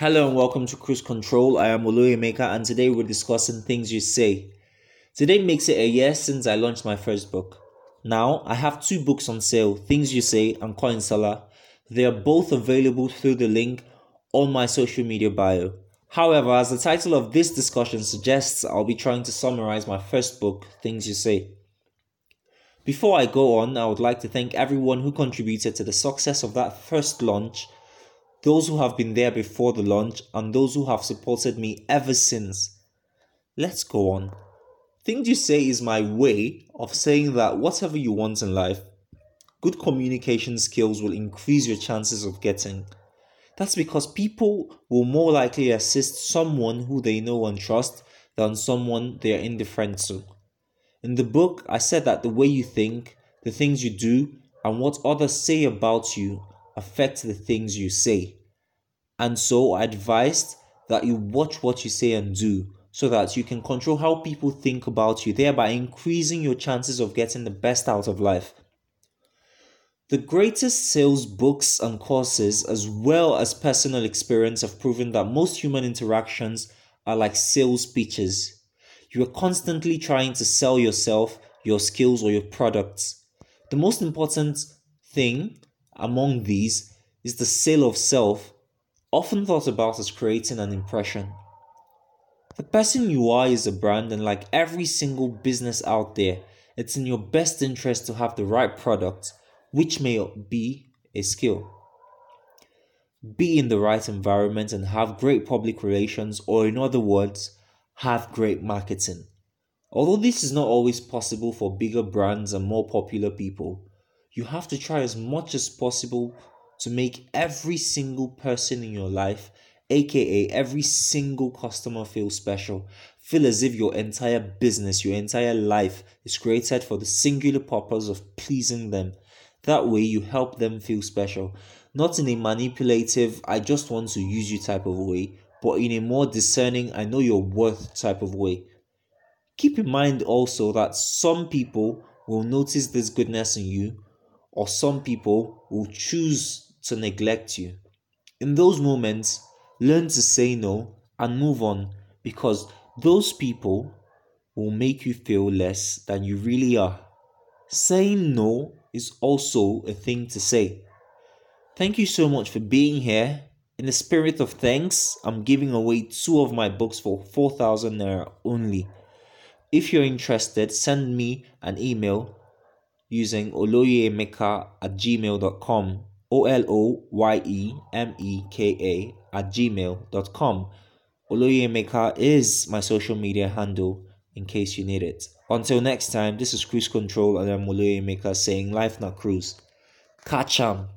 Hello and welcome to Cruise Control. I am Emeka, and today we're discussing things you say. Today makes it a year since I launched my first book. Now I have two books on sale, Things You Say and Coin Seller. They are both available through the link on my social media bio. However, as the title of this discussion suggests, I'll be trying to summarize my first book, Things You Say. Before I go on, I would like to thank everyone who contributed to the success of that first launch those who have been there before the launch, and those who have supported me ever since. Let's go on. Things you say is my way of saying that whatever you want in life, good communication skills will increase your chances of getting. That's because people will more likely assist someone who they know and trust than someone they are indifferent to. In the book, I said that the way you think, the things you do, and what others say about you affect the things you say. And so I advised that you watch what you say and do so that you can control how people think about you, thereby increasing your chances of getting the best out of life. The greatest sales books and courses, as well as personal experience, have proven that most human interactions are like sales pitches. You are constantly trying to sell yourself, your skills, or your products. The most important thing among these is the sale of self, often thought about as creating an impression. The person you are is a brand, and like every single business out there, it's in your best interest to have the right product, which may be a skill. Be in the right environment and have great public relations, or in other words, have great marketing. Although this is not always possible for bigger brands and more popular people, you have to try as much as possible to make every single person in your life, aka every single customer, feel special. Feel as if your entire business, your entire life is created for the singular purpose of pleasing them. That way, you help them feel special. Not in a manipulative, I just want to use you type of way, but in a more discerning, I know your worth type of way. Keep in mind also that some people will notice this goodness in you or some people will choose to neglect you. In those moments, learn to say no and move on because those people will make you feel less than you really are. Saying no is also a thing to say. Thank you so much for being here. In the spirit of thanks, I'm giving away two of my books for 4,000 naira only. If you're interested, send me an email using oloyemeka at gmail.com. O L O Y E M E K A at gmail.com. Oloyemeka is my social media handle in case you need it. Until next time, this is Cruise Control and I'm Oloyemeka saying life not cruise. Catch 'em.